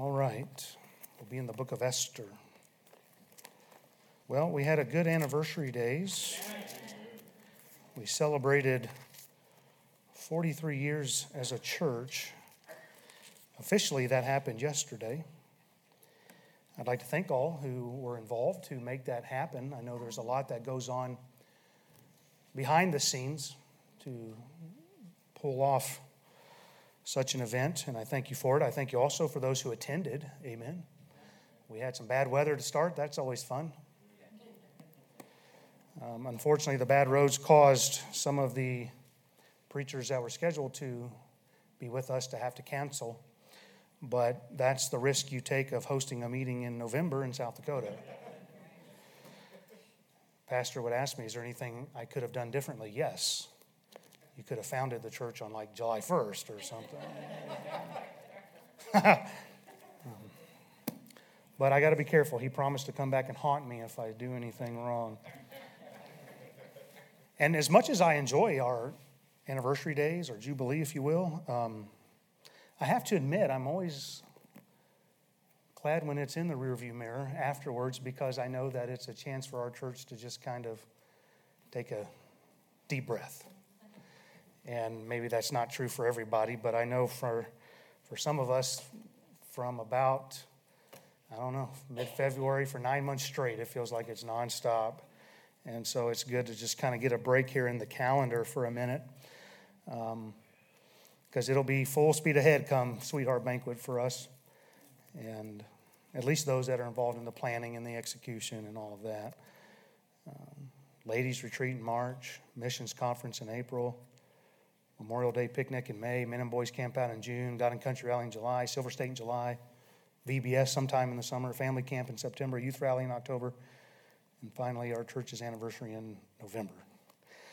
All right. We'll be in the book of Esther. Well, we had a good anniversary days. We celebrated 43 years as a church. Officially, that happened yesterday. I'd like to thank all who were involved to make that happen. I know there's a lot that goes on behind the scenes to pull off such an event, and I thank you for it. I thank you also for those who attended. Amen. We had some bad weather to start, that's always fun. Um, unfortunately, the bad roads caused some of the preachers that were scheduled to be with us to have to cancel. But that's the risk you take of hosting a meeting in November in South Dakota. Pastor would ask me, Is there anything I could have done differently? Yes. You could have founded the church on like July 1st or something. but I got to be careful. He promised to come back and haunt me if I do anything wrong. And as much as I enjoy our anniversary days or Jubilee, if you will, um, I have to admit I'm always glad when it's in the rearview mirror afterwards because I know that it's a chance for our church to just kind of take a deep breath. And maybe that's not true for everybody, but I know for, for some of us, from about, I don't know, mid February for nine months straight, it feels like it's nonstop. And so it's good to just kind of get a break here in the calendar for a minute. Because um, it'll be full speed ahead come Sweetheart Banquet for us. And at least those that are involved in the planning and the execution and all of that. Um, ladies Retreat in March, Missions Conference in April, Memorial Day Picnic in May, Men and Boys Camp out in June, God and Country Rally in July, Silver State in July, VBS sometime in the summer, Family Camp in September, Youth Rally in October, and finally, our church's anniversary in November.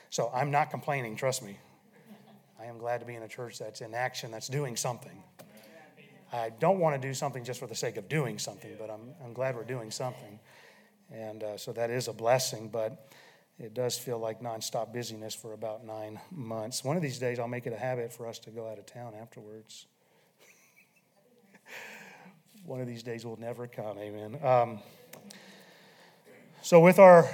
So I'm not complaining, trust me. I am glad to be in a church that's in action, that's doing something. I don't want to do something just for the sake of doing something, but I'm, I'm glad we're doing something. And uh, so that is a blessing, but it does feel like nonstop busyness for about nine months. One of these days, I'll make it a habit for us to go out of town afterwards. One of these days will never come, amen. Um, so, with our,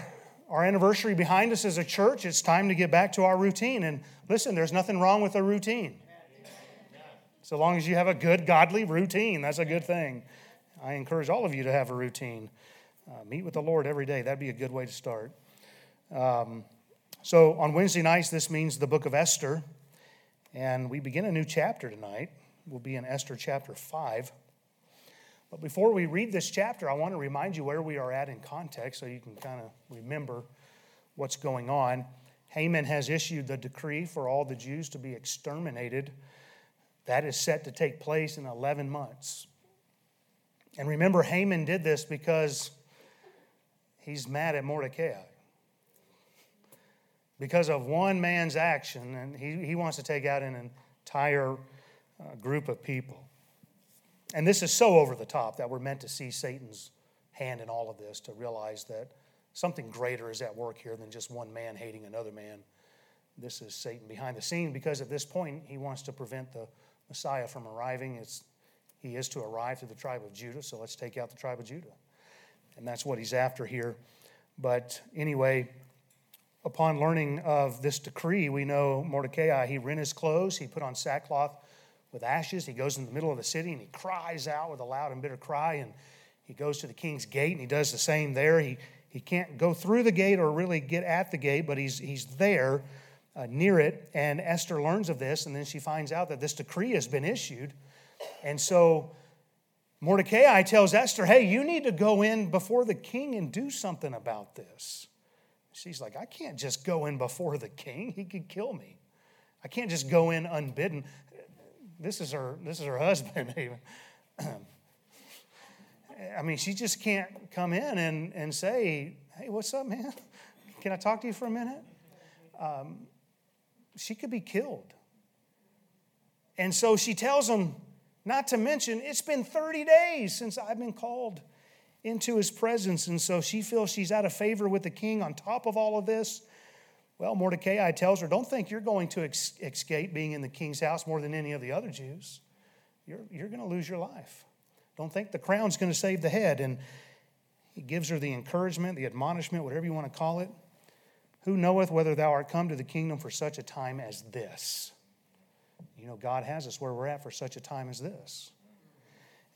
our anniversary behind us as a church, it's time to get back to our routine. And listen, there's nothing wrong with a routine. So long as you have a good, godly routine, that's a good thing. I encourage all of you to have a routine. Uh, meet with the Lord every day. That'd be a good way to start. Um, so, on Wednesday nights, this means the book of Esther. And we begin a new chapter tonight. We'll be in Esther chapter 5. But before we read this chapter, I want to remind you where we are at in context so you can kind of remember what's going on. Haman has issued the decree for all the Jews to be exterminated. That is set to take place in 11 months. And remember, Haman did this because he's mad at Mordecai. Because of one man's action, and he, he wants to take out an entire uh, group of people. And this is so over the top that we're meant to see Satan's hand in all of this to realize that something greater is at work here than just one man hating another man. This is Satan behind the scene because at this point he wants to prevent the Messiah from arriving. It's, he is to arrive to the tribe of Judah, so let's take out the tribe of Judah. And that's what he's after here. But anyway, upon learning of this decree, we know Mordecai, he rent his clothes, he put on sackcloth with ashes. He goes in the middle of the city and he cries out with a loud and bitter cry. And he goes to the king's gate and he does the same there. He, he can't go through the gate or really get at the gate, but he's, he's there uh, near it. And Esther learns of this, and then she finds out that this decree has been issued. And so Mordecai tells Esther, Hey, you need to go in before the king and do something about this. She's like, I can't just go in before the king. He could kill me. I can't just go in unbidden. This is her this is her husband even. I mean she just can't come in and, and say hey what's up man? Can i talk to you for a minute? Um, she could be killed. And so she tells him not to mention it's been 30 days since i've been called into his presence and so she feels she's out of favor with the king on top of all of this well, Mordecai tells her, Don't think you're going to ex- escape being in the king's house more than any of the other Jews. You're, you're going to lose your life. Don't think the crown's going to save the head. And he gives her the encouragement, the admonishment, whatever you want to call it. Who knoweth whether thou art come to the kingdom for such a time as this? You know, God has us where we're at for such a time as this.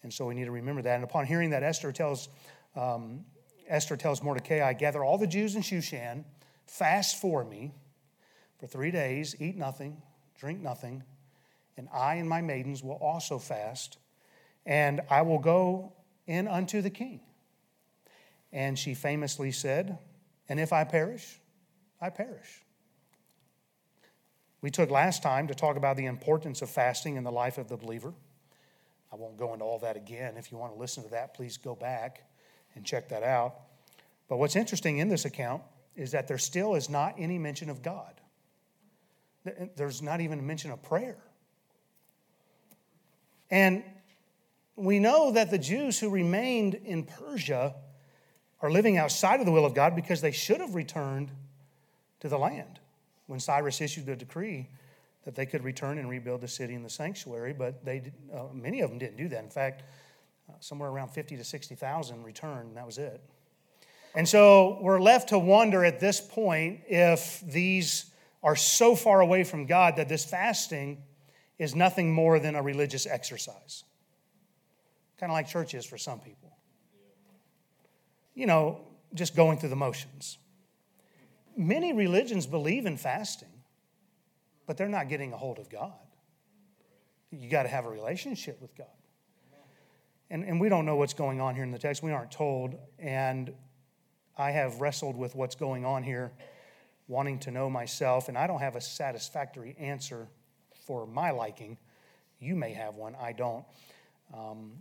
And so we need to remember that. And upon hearing that, Esther tells, um, Esther tells Mordecai, gather all the Jews in Shushan, fast for me for three days, eat nothing, drink nothing, and I and my maidens will also fast, and I will go in unto the king. And she famously said, And if I perish, I perish. We took last time to talk about the importance of fasting in the life of the believer. I won't go into all that again. If you want to listen to that, please go back and check that out. But what's interesting in this account is that there still is not any mention of God. There's not even a mention of prayer. And we know that the Jews who remained in Persia are living outside of the will of God because they should have returned to the land when Cyrus issued the decree that they could return and rebuild the city and the sanctuary, but they, uh, many of them didn't do that. In fact, uh, somewhere around 50 to 60,000 returned, and that was it. And so we're left to wonder at this point if these are so far away from God that this fasting is nothing more than a religious exercise. Kind of like church is for some people. You know, just going through the motions. Many religions believe in fasting, but they're not getting a hold of God. You got to have a relationship with God. And, and we don't know what's going on here in the text. We aren't told. And I have wrestled with what's going on here, wanting to know myself, and I don't have a satisfactory answer for my liking. You may have one, I don't. Um,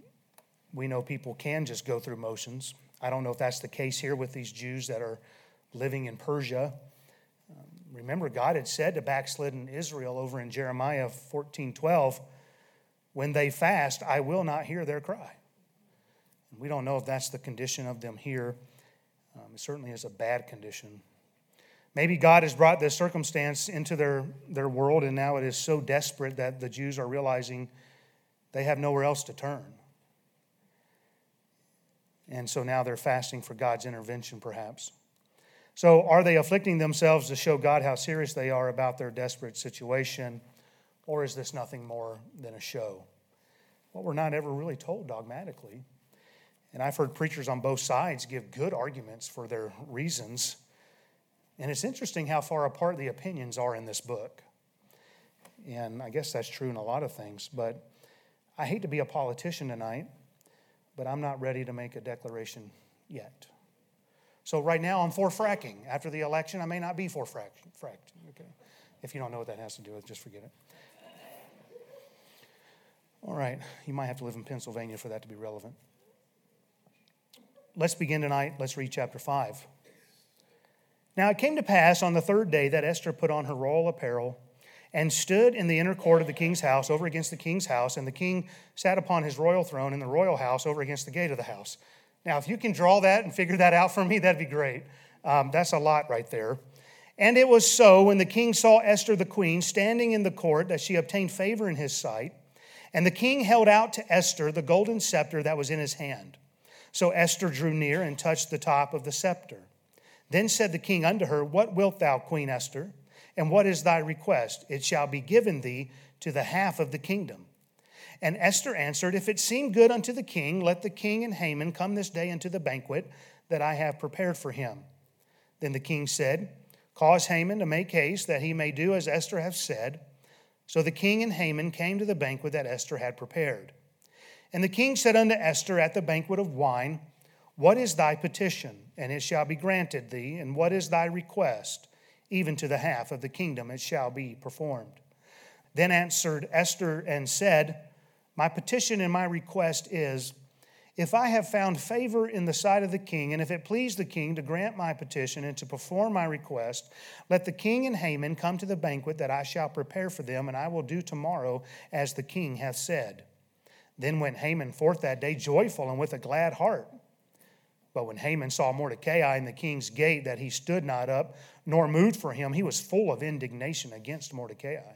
we know people can just go through motions. I don't know if that's the case here with these Jews that are living in Persia. Remember, God had said to backslidden Israel over in Jeremiah 14 12, when they fast, I will not hear their cry. And we don't know if that's the condition of them here. Um, it certainly is a bad condition. Maybe God has brought this circumstance into their, their world, and now it is so desperate that the Jews are realizing they have nowhere else to turn. And so now they're fasting for God's intervention, perhaps. So, are they afflicting themselves to show God how serious they are about their desperate situation, or is this nothing more than a show? Well, we're not ever really told dogmatically. And I've heard preachers on both sides give good arguments for their reasons. And it's interesting how far apart the opinions are in this book. And I guess that's true in a lot of things. But I hate to be a politician tonight, but I'm not ready to make a declaration yet. So right now I'm for fracking. After the election, I may not be for frack, fracked. Okay, if you don't know what that has to do with, just forget it. All right, you might have to live in Pennsylvania for that to be relevant. Let's begin tonight. Let's read chapter 5. Now it came to pass on the third day that Esther put on her royal apparel and stood in the inner court of the king's house over against the king's house, and the king sat upon his royal throne in the royal house over against the gate of the house. Now, if you can draw that and figure that out for me, that'd be great. Um, that's a lot right there. And it was so when the king saw Esther the queen standing in the court that she obtained favor in his sight. And the king held out to Esther the golden scepter that was in his hand. So Esther drew near and touched the top of the scepter. Then said the king unto her, What wilt thou, Queen Esther? And what is thy request? It shall be given thee to the half of the kingdom. And Esther answered, If it seem good unto the king, let the king and Haman come this day unto the banquet that I have prepared for him. Then the king said, Cause Haman to make haste that he may do as Esther hath said. So the king and Haman came to the banquet that Esther had prepared. And the king said unto Esther at the banquet of wine, What is thy petition? And it shall be granted thee. And what is thy request? Even to the half of the kingdom it shall be performed. Then answered Esther and said, my petition and my request is if I have found favor in the sight of the king, and if it please the king to grant my petition and to perform my request, let the king and Haman come to the banquet that I shall prepare for them, and I will do tomorrow as the king hath said. Then went Haman forth that day joyful and with a glad heart. But when Haman saw Mordecai in the king's gate, that he stood not up, nor moved for him, he was full of indignation against Mordecai.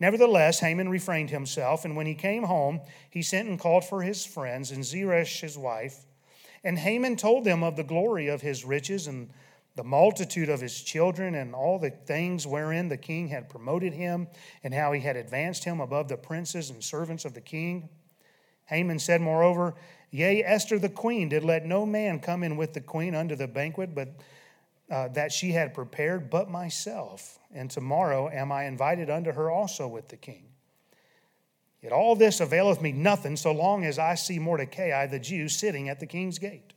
Nevertheless, Haman refrained himself, and when he came home, he sent and called for his friends and Zeresh his wife. And Haman told them of the glory of his riches and the multitude of his children and all the things wherein the king had promoted him, and how he had advanced him above the princes and servants of the king. Haman said, moreover, Yea, Esther the queen did let no man come in with the queen unto the banquet, but uh, that she had prepared, but myself. And tomorrow am I invited unto her also with the king. Yet all this availeth me nothing so long as I see Mordecai the Jew sitting at the king's gate.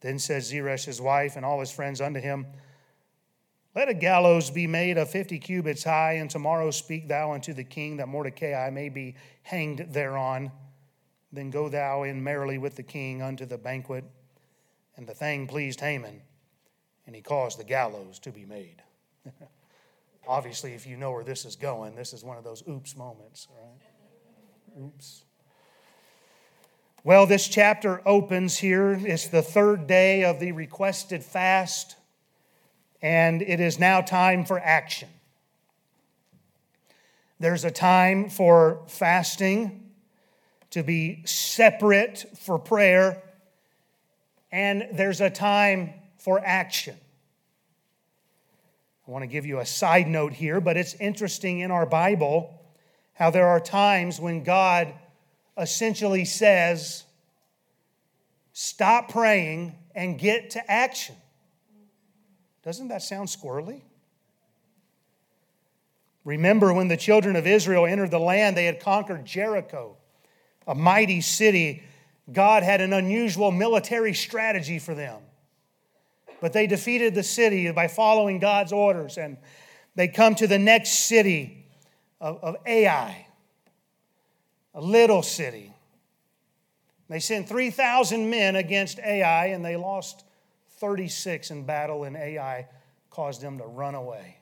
Then says Zeresh his wife and all his friends unto him, Let a gallows be made of fifty cubits high, and tomorrow speak thou unto the king that Mordecai may be hanged thereon. Then go thou in merrily with the king unto the banquet. And the thing pleased Haman and he caused the gallows to be made. Obviously, if you know where this is going, this is one of those oops moments, right? Oops. Well, this chapter opens here. It's the third day of the requested fast, and it is now time for action. There's a time for fasting, to be separate for prayer, and there's a time for action. I want to give you a side note here, but it's interesting in our Bible how there are times when God essentially says, Stop praying and get to action. Doesn't that sound squirrely? Remember when the children of Israel entered the land, they had conquered Jericho, a mighty city. God had an unusual military strategy for them. But they defeated the city by following God's orders, and they come to the next city of, of Ai, a little city. They sent 3,000 men against Ai, and they lost 36 in battle, and Ai caused them to run away.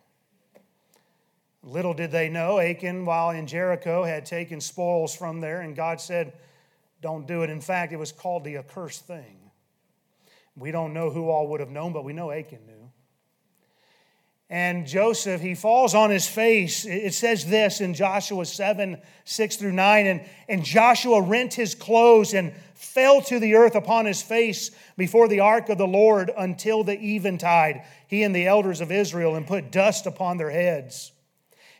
Little did they know, Achan, while in Jericho, had taken spoils from there, and God said, Don't do it. In fact, it was called the accursed thing. We don't know who all would have known, but we know Achan knew. And Joseph, he falls on his face. It says this in Joshua 7 6 through 9. And, and Joshua rent his clothes and fell to the earth upon his face before the ark of the Lord until the eventide, he and the elders of Israel, and put dust upon their heads.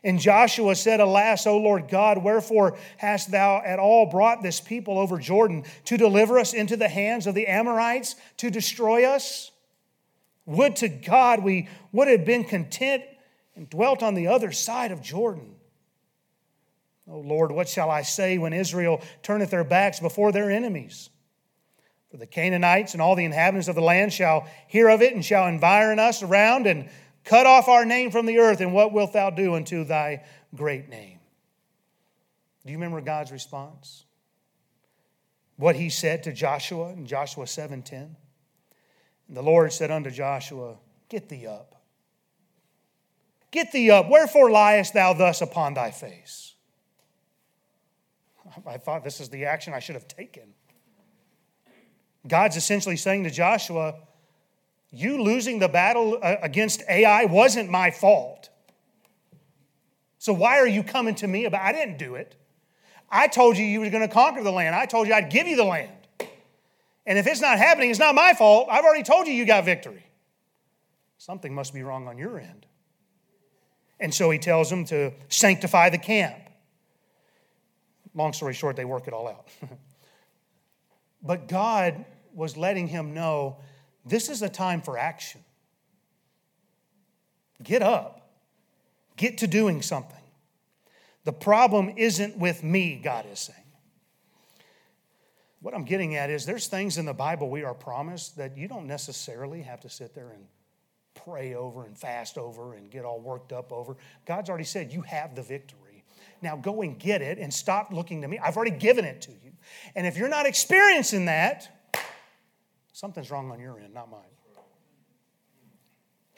And Joshua said, Alas, O Lord God, wherefore hast thou at all brought this people over Jordan to deliver us into the hands of the Amorites to destroy us? Would to God we would have been content and dwelt on the other side of Jordan. O Lord, what shall I say when Israel turneth their backs before their enemies? For the Canaanites and all the inhabitants of the land shall hear of it and shall environ us around and Cut off our name from the earth, and what wilt thou do unto thy great name? Do you remember God's response? What he said to Joshua in Joshua 7:10? And the Lord said unto Joshua, Get thee up. Get thee up. Wherefore liest thou thus upon thy face? I thought this is the action I should have taken. God's essentially saying to Joshua, you losing the battle uh, against Ai wasn't my fault. So why are you coming to me about I didn't do it. I told you you were going to conquer the land. I told you I'd give you the land. And if it's not happening, it's not my fault. I've already told you you got victory. Something must be wrong on your end. And so he tells them to sanctify the camp. Long story short, they work it all out. but God was letting him know this is a time for action. Get up, get to doing something. The problem isn't with me, God is saying. What I'm getting at is there's things in the Bible we are promised that you don't necessarily have to sit there and pray over and fast over and get all worked up over. God's already said you have the victory. Now go and get it and stop looking to me. I've already given it to you. And if you're not experiencing that, Something's wrong on your end, not mine.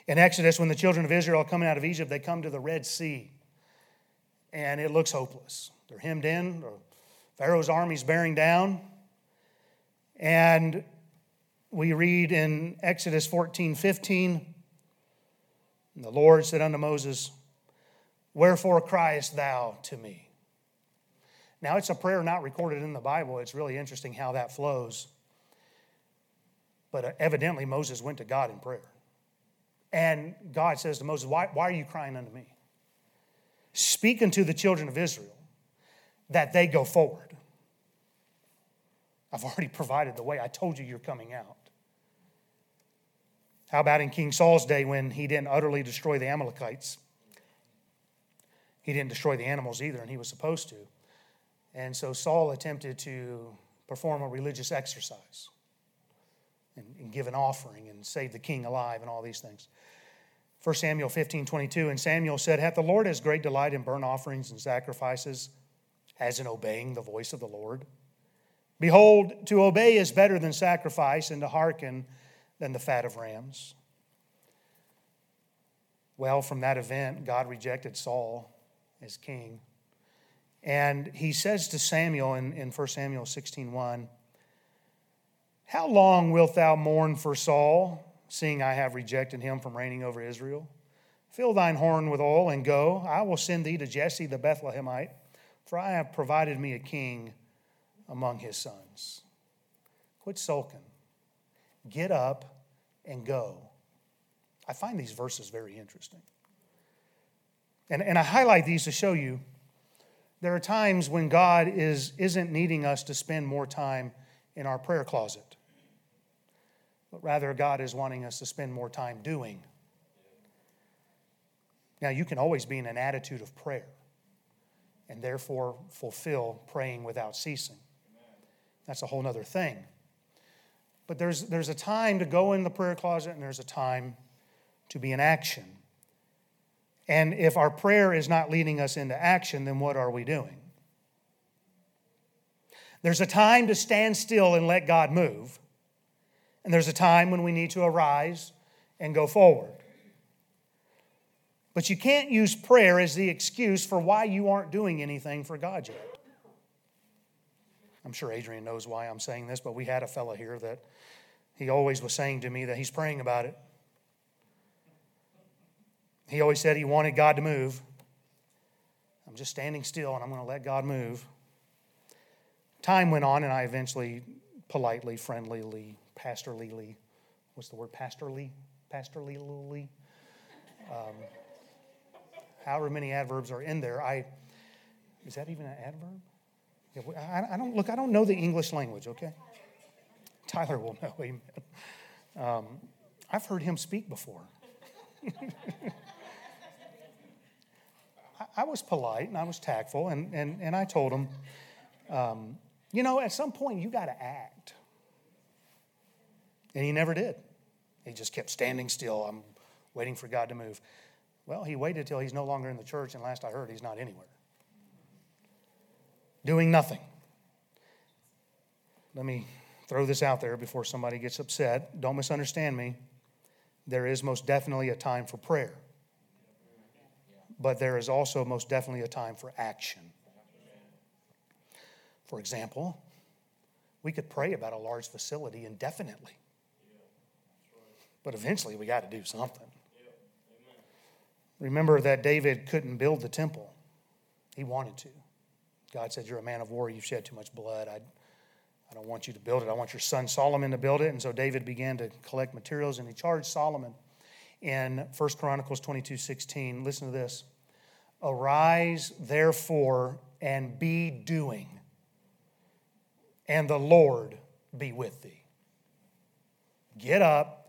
In Exodus, when the children of Israel are coming out of Egypt, they come to the Red Sea, and it looks hopeless. They're hemmed in, Pharaoh's army's bearing down. And we read in Exodus 14 15, the Lord said unto Moses, Wherefore criest thou to me? Now, it's a prayer not recorded in the Bible. It's really interesting how that flows. But uh, evidently, Moses went to God in prayer. And God says to Moses, Why, why are you crying unto me? Speak unto the children of Israel that they go forward. I've already provided the way. I told you you're coming out. How about in King Saul's day when he didn't utterly destroy the Amalekites? He didn't destroy the animals either, and he was supposed to. And so Saul attempted to perform a religious exercise and, and give an offering and save the king alive and all these things. 1 Samuel 15, 22, and Samuel said, Hath the Lord as great delight in burnt offerings and sacrifices as in obeying the voice of the Lord? Behold, to obey is better than sacrifice, and to hearken than the fat of rams. Well, from that event, God rejected Saul as king. And he says to Samuel in, in 1 Samuel 16 1, How long wilt thou mourn for Saul, seeing I have rejected him from reigning over Israel? Fill thine horn with oil and go. I will send thee to Jesse the Bethlehemite, for I have provided me a king among his sons. Quit sulking. Get up and go. I find these verses very interesting. And, and I highlight these to show you there are times when God is, isn't needing us to spend more time in our prayer closet, but rather God is wanting us to spend more time doing. Now, you can always be in an attitude of prayer and therefore fulfill praying without ceasing. That's a whole other thing. But there's, there's a time to go in the prayer closet and there's a time to be in action. And if our prayer is not leading us into action, then what are we doing? There's a time to stand still and let God move. And there's a time when we need to arise and go forward. But you can't use prayer as the excuse for why you aren't doing anything for God yet. I'm sure Adrian knows why I'm saying this, but we had a fellow here that he always was saying to me that he's praying about it. He always said he wanted God to move. I'm just standing still and I'm going to let God move. Time went on, and I eventually, politely, friendlyly, pastorally, what's the word? Pastorly? Pastorly? Um, however many adverbs are in there. I is that even an adverb? I, I don't look. I don't know the English language. Okay, Tyler will know. Amen. Um, I've heard him speak before. I, I, was polite and I was tactful, and, and, and I told him, um, you know, at some point you got to act. And he never did. He just kept standing still. I'm waiting for God to move. Well, he waited till he's no longer in the church, and last I heard, he's not anywhere doing nothing. Let me throw this out there before somebody gets upset. Don't misunderstand me. There is most definitely a time for prayer, but there is also most definitely a time for action. For example, we could pray about a large facility indefinitely, but eventually we got to do something. Remember that David couldn't build the temple, he wanted to. God said, You're a man of war. You've shed too much blood. I, I don't want you to build it. I want your son Solomon to build it. And so David began to collect materials and he charged Solomon in 1 Chronicles 22 16. Listen to this Arise, therefore, and be doing, and the Lord be with thee. Get up,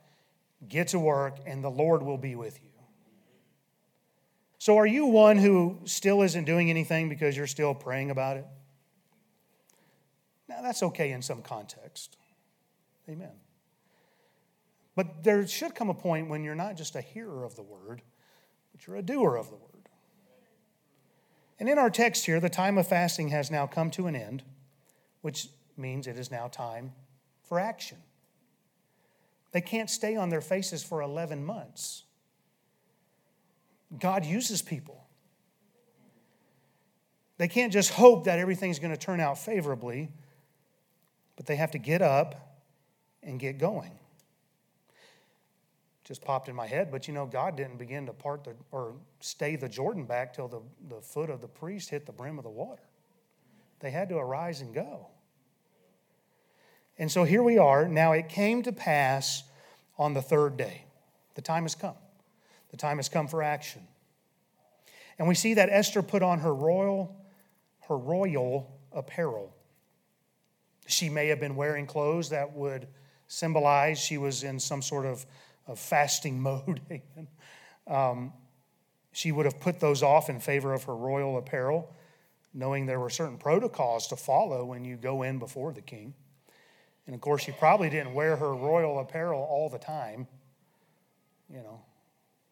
get to work, and the Lord will be with you. So, are you one who still isn't doing anything because you're still praying about it? Now, that's okay in some context. Amen. But there should come a point when you're not just a hearer of the word, but you're a doer of the word. And in our text here, the time of fasting has now come to an end, which means it is now time for action. They can't stay on their faces for 11 months. God uses people. They can't just hope that everything's going to turn out favorably, but they have to get up and get going. just popped in my head. But you know, God didn't begin to part the or stay the Jordan back till the, the foot of the priest hit the brim of the water. They had to arise and go. And so here we are. Now it came to pass on the third day. The time has come. The time has come for action. And we see that Esther put on her royal, her royal apparel. She may have been wearing clothes that would symbolize she was in some sort of, of fasting mode. um, she would have put those off in favor of her royal apparel, knowing there were certain protocols to follow when you go in before the king. And of course, she probably didn't wear her royal apparel all the time. You know,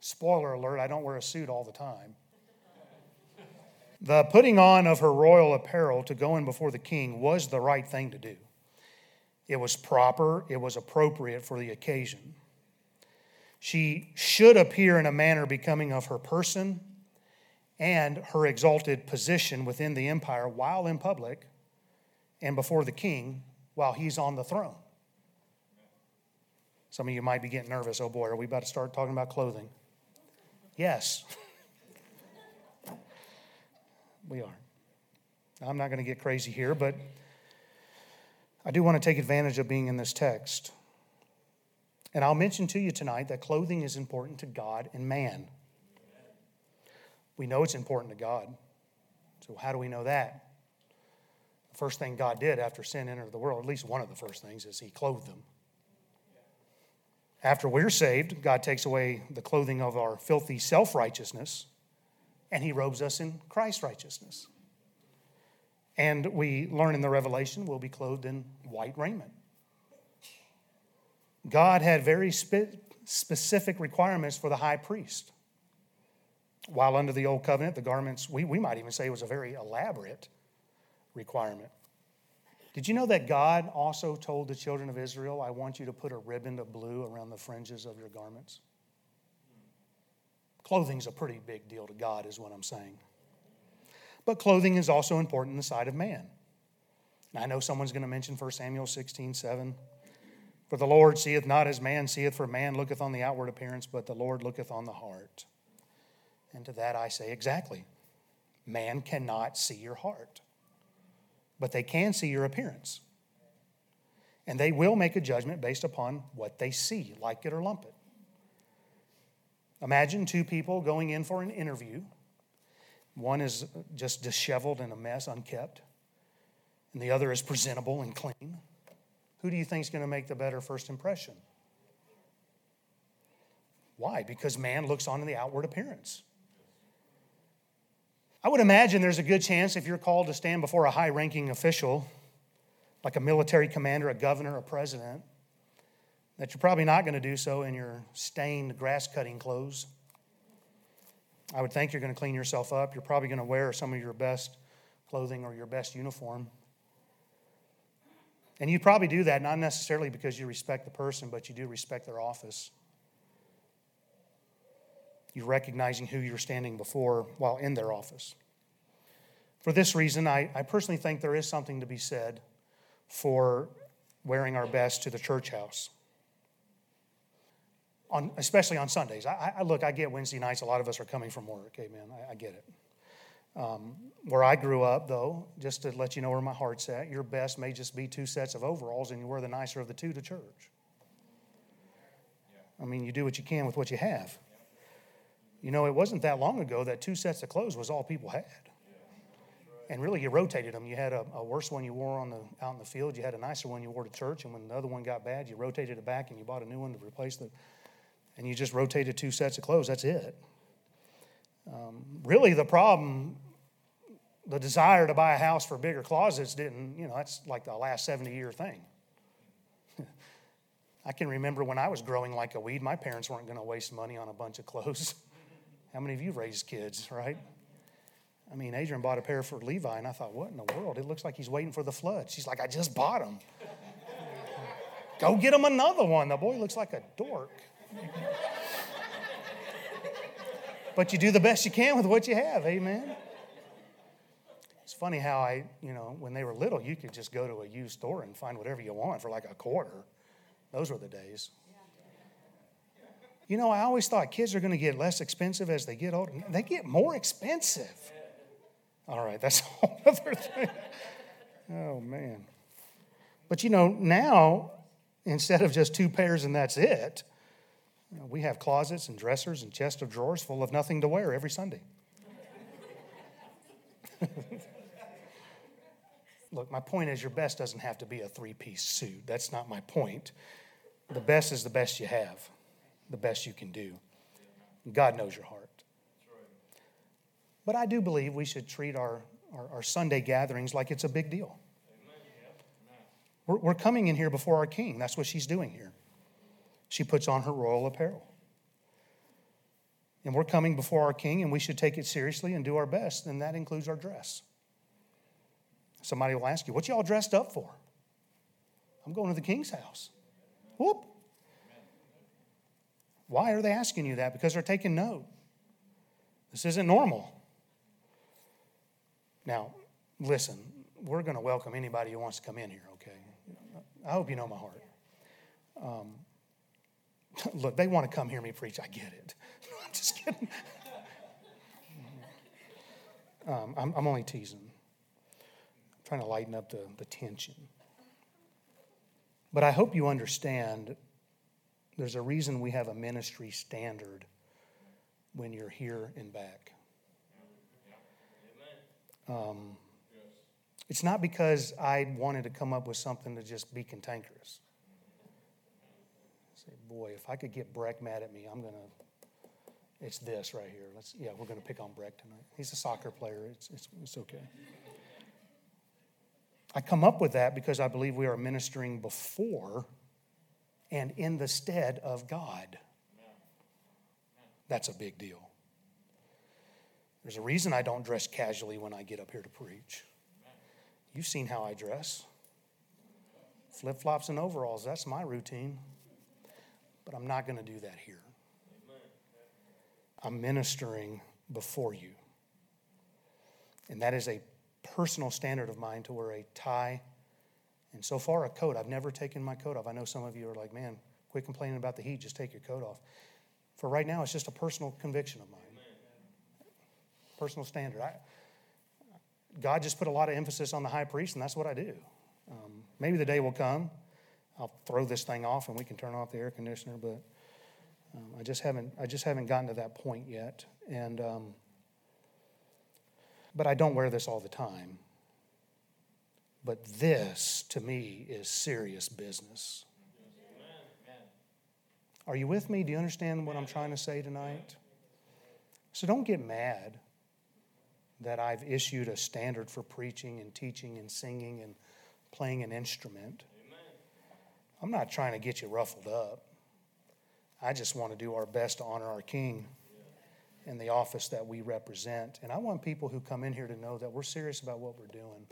spoiler alert, I don't wear a suit all the time. The putting on of her royal apparel to go in before the king was the right thing to do. It was proper, it was appropriate for the occasion. She should appear in a manner becoming of her person and her exalted position within the empire while in public and before the king while he's on the throne. Some of you might be getting nervous. Oh boy, are we about to start talking about clothing? Yes. we are. I'm not going to get crazy here, but I do want to take advantage of being in this text. And I'll mention to you tonight that clothing is important to God and man. We know it's important to God. So, how do we know that? First thing God did after sin entered the world, at least one of the first things, is He clothed them. After we're saved, God takes away the clothing of our filthy self righteousness and He robes us in Christ's righteousness. And we learn in the Revelation we'll be clothed in white raiment. God had very spe- specific requirements for the high priest. While under the old covenant, the garments, we, we might even say was a very elaborate requirement. Did you know that God also told the children of Israel, I want you to put a ribbon of blue around the fringes of your garments? Clothing's a pretty big deal to God, is what I'm saying. But clothing is also important in the sight of man. I know someone's going to mention 1 Samuel 16, 7. For the Lord seeth not as man seeth, for man looketh on the outward appearance, but the Lord looketh on the heart. And to that I say exactly. Man cannot see your heart, but they can see your appearance. And they will make a judgment based upon what they see, like it or lump it. Imagine two people going in for an interview one is just disheveled and a mess, unkept, and the other is presentable and clean. Who do you think is going to make the better first impression? Why? Because man looks on in the outward appearance. I would imagine there's a good chance if you're called to stand before a high ranking official, like a military commander, a governor, a president, that you're probably not going to do so in your stained grass cutting clothes. I would think you're going to clean yourself up. You're probably going to wear some of your best clothing or your best uniform. And you probably do that not necessarily because you respect the person, but you do respect their office. You're recognizing who you're standing before while in their office. For this reason, I, I personally think there is something to be said for wearing our best to the church house on, especially on Sundays. I, I, look, I get Wednesday nights. A lot of us are coming from work. Amen. I, I get it. Um, where I grew up, though, just to let you know where my heart's at, your best may just be two sets of overalls, and you wear the nicer of the two to church. I mean, you do what you can with what you have. You know, it wasn't that long ago that two sets of clothes was all people had. And really, you rotated them. You had a, a, worse one you wore on the, out in the field. You had a nicer one you wore to church. And when the other one got bad, you rotated it back and you bought a new one to replace it. and you just rotated two sets of clothes, that's it. Um, really, the problem, the desire to buy a house for bigger closets didn't, you know, that's like the last 70 year thing. I can remember when I was growing like a weed, my parents weren't going to waste money on a bunch of clothes. How many of you raised kids, right? I mean, Adrian bought a pair for Levi, and I thought, what in the world? It looks like he's waiting for the flood. She's like, I just bought them. Go get him another one. The boy looks like a dork but you do the best you can with what you have, amen. It's funny how I, you know, when they were little, you could just go to a used store and find whatever you want for like a quarter. Those were the days. You know, I always thought kids are going to get less expensive as they get older. They get more expensive. All right, that's a whole other thing. Oh, man. But you know, now, instead of just two pairs and that's it, we have closets and dressers and chests of drawers full of nothing to wear every Sunday. Look, my point is your best doesn't have to be a three piece suit. That's not my point. The best is the best you have, the best you can do. God knows your heart. But I do believe we should treat our, our, our Sunday gatherings like it's a big deal. We're, we're coming in here before our king. That's what she's doing here. She puts on her royal apparel. And we're coming before our king, and we should take it seriously and do our best, and that includes our dress. Somebody will ask you, What y'all dressed up for? I'm going to the king's house. Whoop. Why are they asking you that? Because they're taking note. This isn't normal. Now, listen, we're going to welcome anybody who wants to come in here, okay? I hope you know my heart. Um, look, they want to come hear me preach. I get it. I'm just kidding. Um, I'm, I'm, only teasing. I'm trying to lighten up the, the tension. But I hope you understand there's a reason we have a ministry standard when you're here and back. Um, it's not because I wanted to come up with something to just be cantankerous. Say, boy, if I could get Breck mad at me, I'm to. It's this right here. Let's, yeah, we're to pick on Breck tonight. He's a soccer player. It's, it's, it's okay. I come up with that because I believe we are ministering before and in the stead of God. That's a big deal. There's a reason I don't dress casually when I get up here to preach. You've seen how I dress flip flops and overalls, that's my routine. But I'm not going to do that here. I'm ministering before you. And that is a personal standard of mine to wear a tie and so far a coat. I've never taken my coat off. I know some of you are like, man, quit complaining about the heat, just take your coat off. For right now, it's just a personal conviction of mine personal standard. I, God just put a lot of emphasis on the high priest, and that's what I do. Um, maybe the day will come. I'll throw this thing off, and we can turn off the air conditioner. But um, I just haven't. I just haven't gotten to that point yet. And um, but I don't wear this all the time. But this, to me, is serious business. Are you with me? Do you understand what I'm trying to say tonight? So don't get mad that I've issued a standard for preaching and teaching and singing and playing an instrument. I'm not trying to get you ruffled up. I just want to do our best to honor our King in the office that we represent. And I want people who come in here to know that we're serious about what we're doing.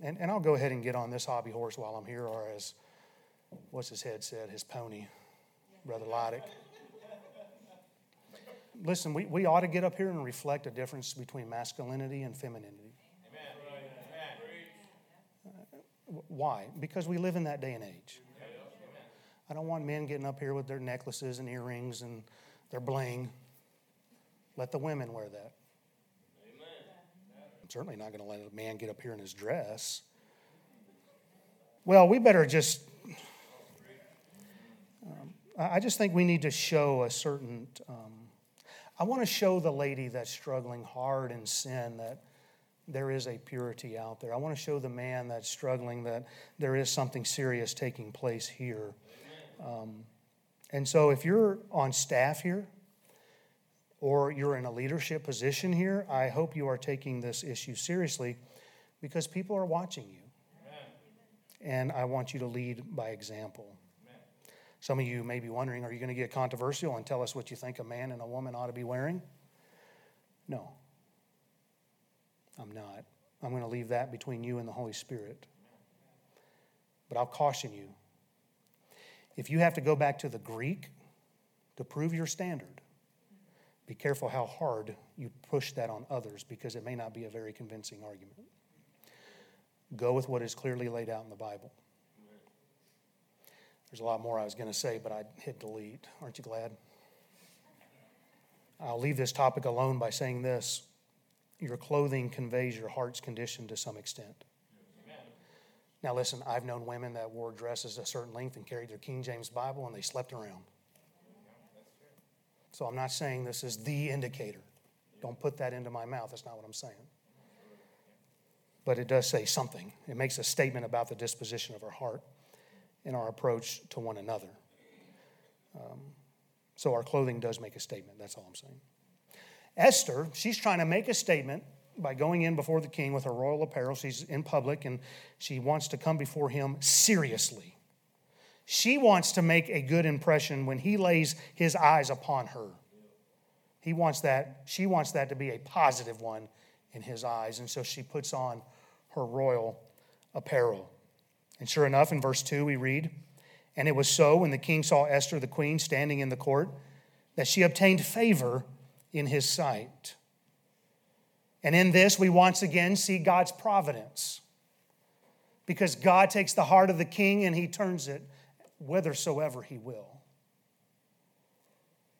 Um, and, and I'll go ahead and get on this hobby horse while I'm here, or as what's his head said, his pony, Brother Loddick listen, we, we ought to get up here and reflect a difference between masculinity and femininity. Why? Because we live in that day and age. I don't want men getting up here with their necklaces and earrings and their bling. Let the women wear that. Certainly not going to let a man get up here in his dress. Well, we better just. Um, I just think we need to show a certain um, I want to show the lady that's struggling hard in sin that there is a purity out there. I want to show the man that's struggling that there is something serious taking place here. Um, and so, if you're on staff here or you're in a leadership position here, I hope you are taking this issue seriously because people are watching you. And I want you to lead by example. Some of you may be wondering are you going to get controversial and tell us what you think a man and a woman ought to be wearing? No, I'm not. I'm going to leave that between you and the Holy Spirit. But I'll caution you if you have to go back to the Greek to prove your standard, be careful how hard you push that on others because it may not be a very convincing argument. Go with what is clearly laid out in the Bible. There's a lot more I was going to say, but I hit delete. Aren't you glad? I'll leave this topic alone by saying this your clothing conveys your heart's condition to some extent. Now, listen, I've known women that wore dresses a certain length and carried their King James Bible and they slept around. So I'm not saying this is the indicator. Don't put that into my mouth. That's not what I'm saying. But it does say something. It makes a statement about the disposition of our heart and our approach to one another. Um, so our clothing does make a statement. That's all I'm saying. Esther, she's trying to make a statement by going in before the king with her royal apparel. She's in public and she wants to come before him seriously. She wants to make a good impression when he lays his eyes upon her. He wants that, she wants that to be a positive one in his eyes. And so she puts on her royal apparel. And sure enough, in verse 2, we read, And it was so when the king saw Esther, the queen, standing in the court, that she obtained favor in his sight. And in this, we once again see God's providence. Because God takes the heart of the king and he turns it whithersoever he will.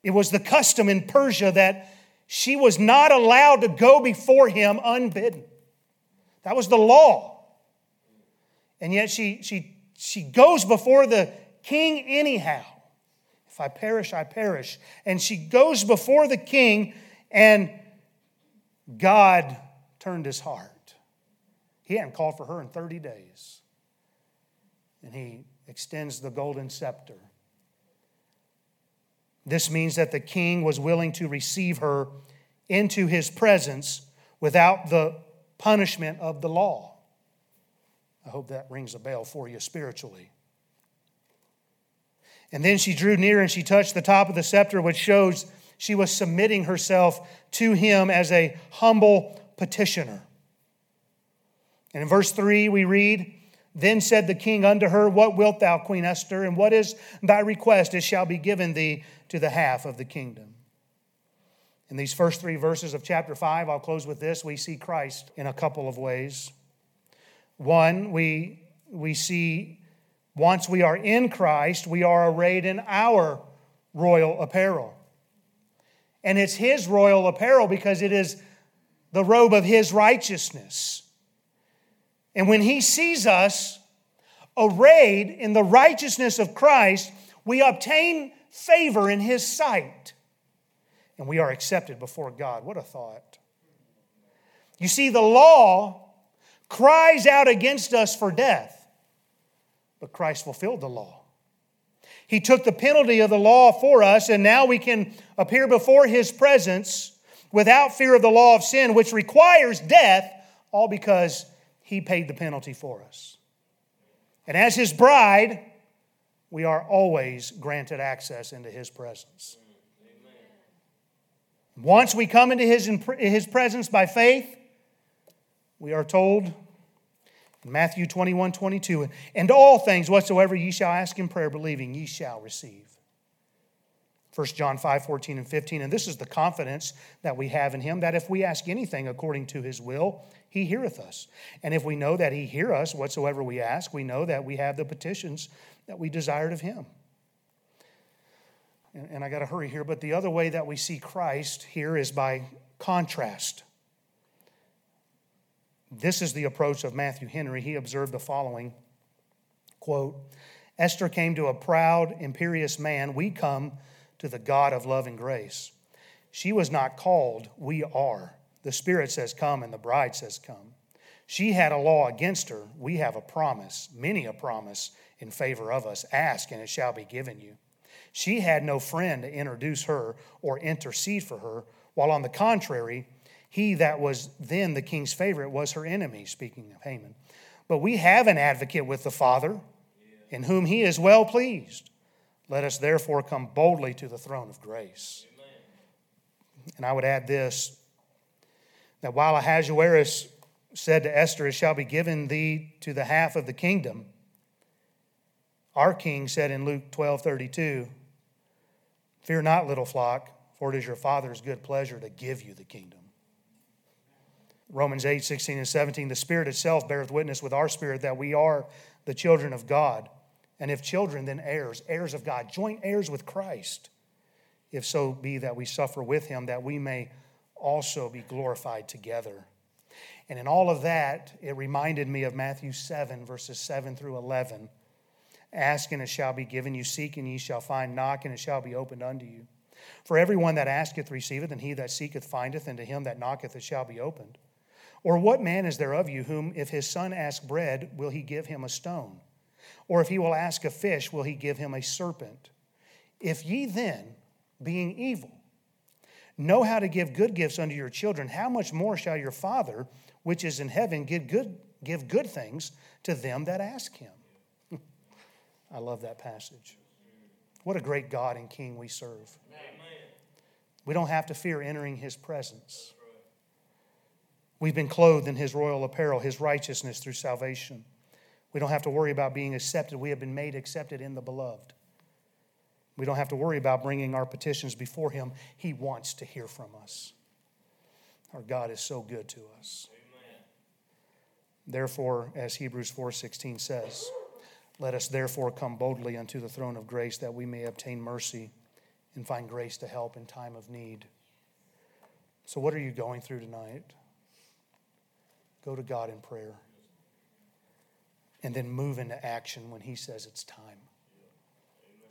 It was the custom in Persia that she was not allowed to go before him unbidden. That was the law. And yet she, she, she goes before the king anyhow. If I perish, I perish. And she goes before the king, and God turned his heart. He hadn't called for her in 30 days. And he extends the golden scepter. This means that the king was willing to receive her into his presence without the punishment of the law. I hope that rings a bell for you spiritually. And then she drew near and she touched the top of the scepter, which shows she was submitting herself to him as a humble petitioner. And in verse 3, we read, Then said the king unto her, What wilt thou, Queen Esther, and what is thy request? It shall be given thee to the half of the kingdom. In these first three verses of chapter 5, I'll close with this. We see Christ in a couple of ways. One, we, we see once we are in Christ, we are arrayed in our royal apparel. And it's His royal apparel because it is the robe of His righteousness. And when He sees us arrayed in the righteousness of Christ, we obtain favor in His sight. And we are accepted before God. What a thought. You see, the law cries out against us for death but Christ fulfilled the law. He took the penalty of the law for us, and now we can appear before His presence without fear of the law of sin, which requires death, all because He paid the penalty for us. And as His bride, we are always granted access into His presence. Once we come into his, his presence by faith, we are told in Matthew 21, 22, and all things whatsoever ye shall ask in prayer, believing, ye shall receive. 1 John 5, 14 and 15. And this is the confidence that we have in him that if we ask anything according to his will, he heareth us. And if we know that he hear us whatsoever we ask, we know that we have the petitions that we desired of him. And, and I got to hurry here, but the other way that we see Christ here is by contrast. This is the approach of Matthew Henry. He observed the following quote, Esther came to a proud, imperious man. We come to the God of love and grace. She was not called, we are. The Spirit says, Come, and the bride says, Come. She had a law against her. We have a promise, many a promise in favor of us. Ask, and it shall be given you. She had no friend to introduce her or intercede for her, while on the contrary, he that was then the king's favorite was her enemy, speaking of Haman. But we have an advocate with the Father, in whom he is well pleased. Let us therefore come boldly to the throne of grace. Amen. And I would add this that while Ahasuerus said to Esther, It shall be given thee to the half of the kingdom, our king said in Luke 12 32, Fear not, little flock, for it is your Father's good pleasure to give you the kingdom. Romans 8, 16, and 17. The Spirit itself beareth witness with our spirit that we are the children of God. And if children, then heirs, heirs of God, joint heirs with Christ. If so be that we suffer with him, that we may also be glorified together. And in all of that, it reminded me of Matthew 7, verses 7 through 11. Ask and it shall be given you, seek and ye shall find, knock and it shall be opened unto you. For everyone that asketh receiveth, and he that seeketh findeth, and to him that knocketh it shall be opened. Or what man is there of you whom, if his son ask bread, will he give him a stone? Or if he will ask a fish, will he give him a serpent? If ye then, being evil, know how to give good gifts unto your children, how much more shall your Father, which is in heaven, give good, give good things to them that ask him? I love that passage. What a great God and King we serve. Amen. We don't have to fear entering his presence. We've been clothed in his royal apparel, his righteousness through salvation. We don't have to worry about being accepted. We have been made accepted in the beloved. We don't have to worry about bringing our petitions before him. He wants to hear from us. Our God is so good to us. Amen. Therefore, as Hebrews 4:16 says, let us therefore come boldly unto the throne of grace that we may obtain mercy and find grace to help in time of need. So, what are you going through tonight? Go to God in prayer. And then move into action when He says it's time.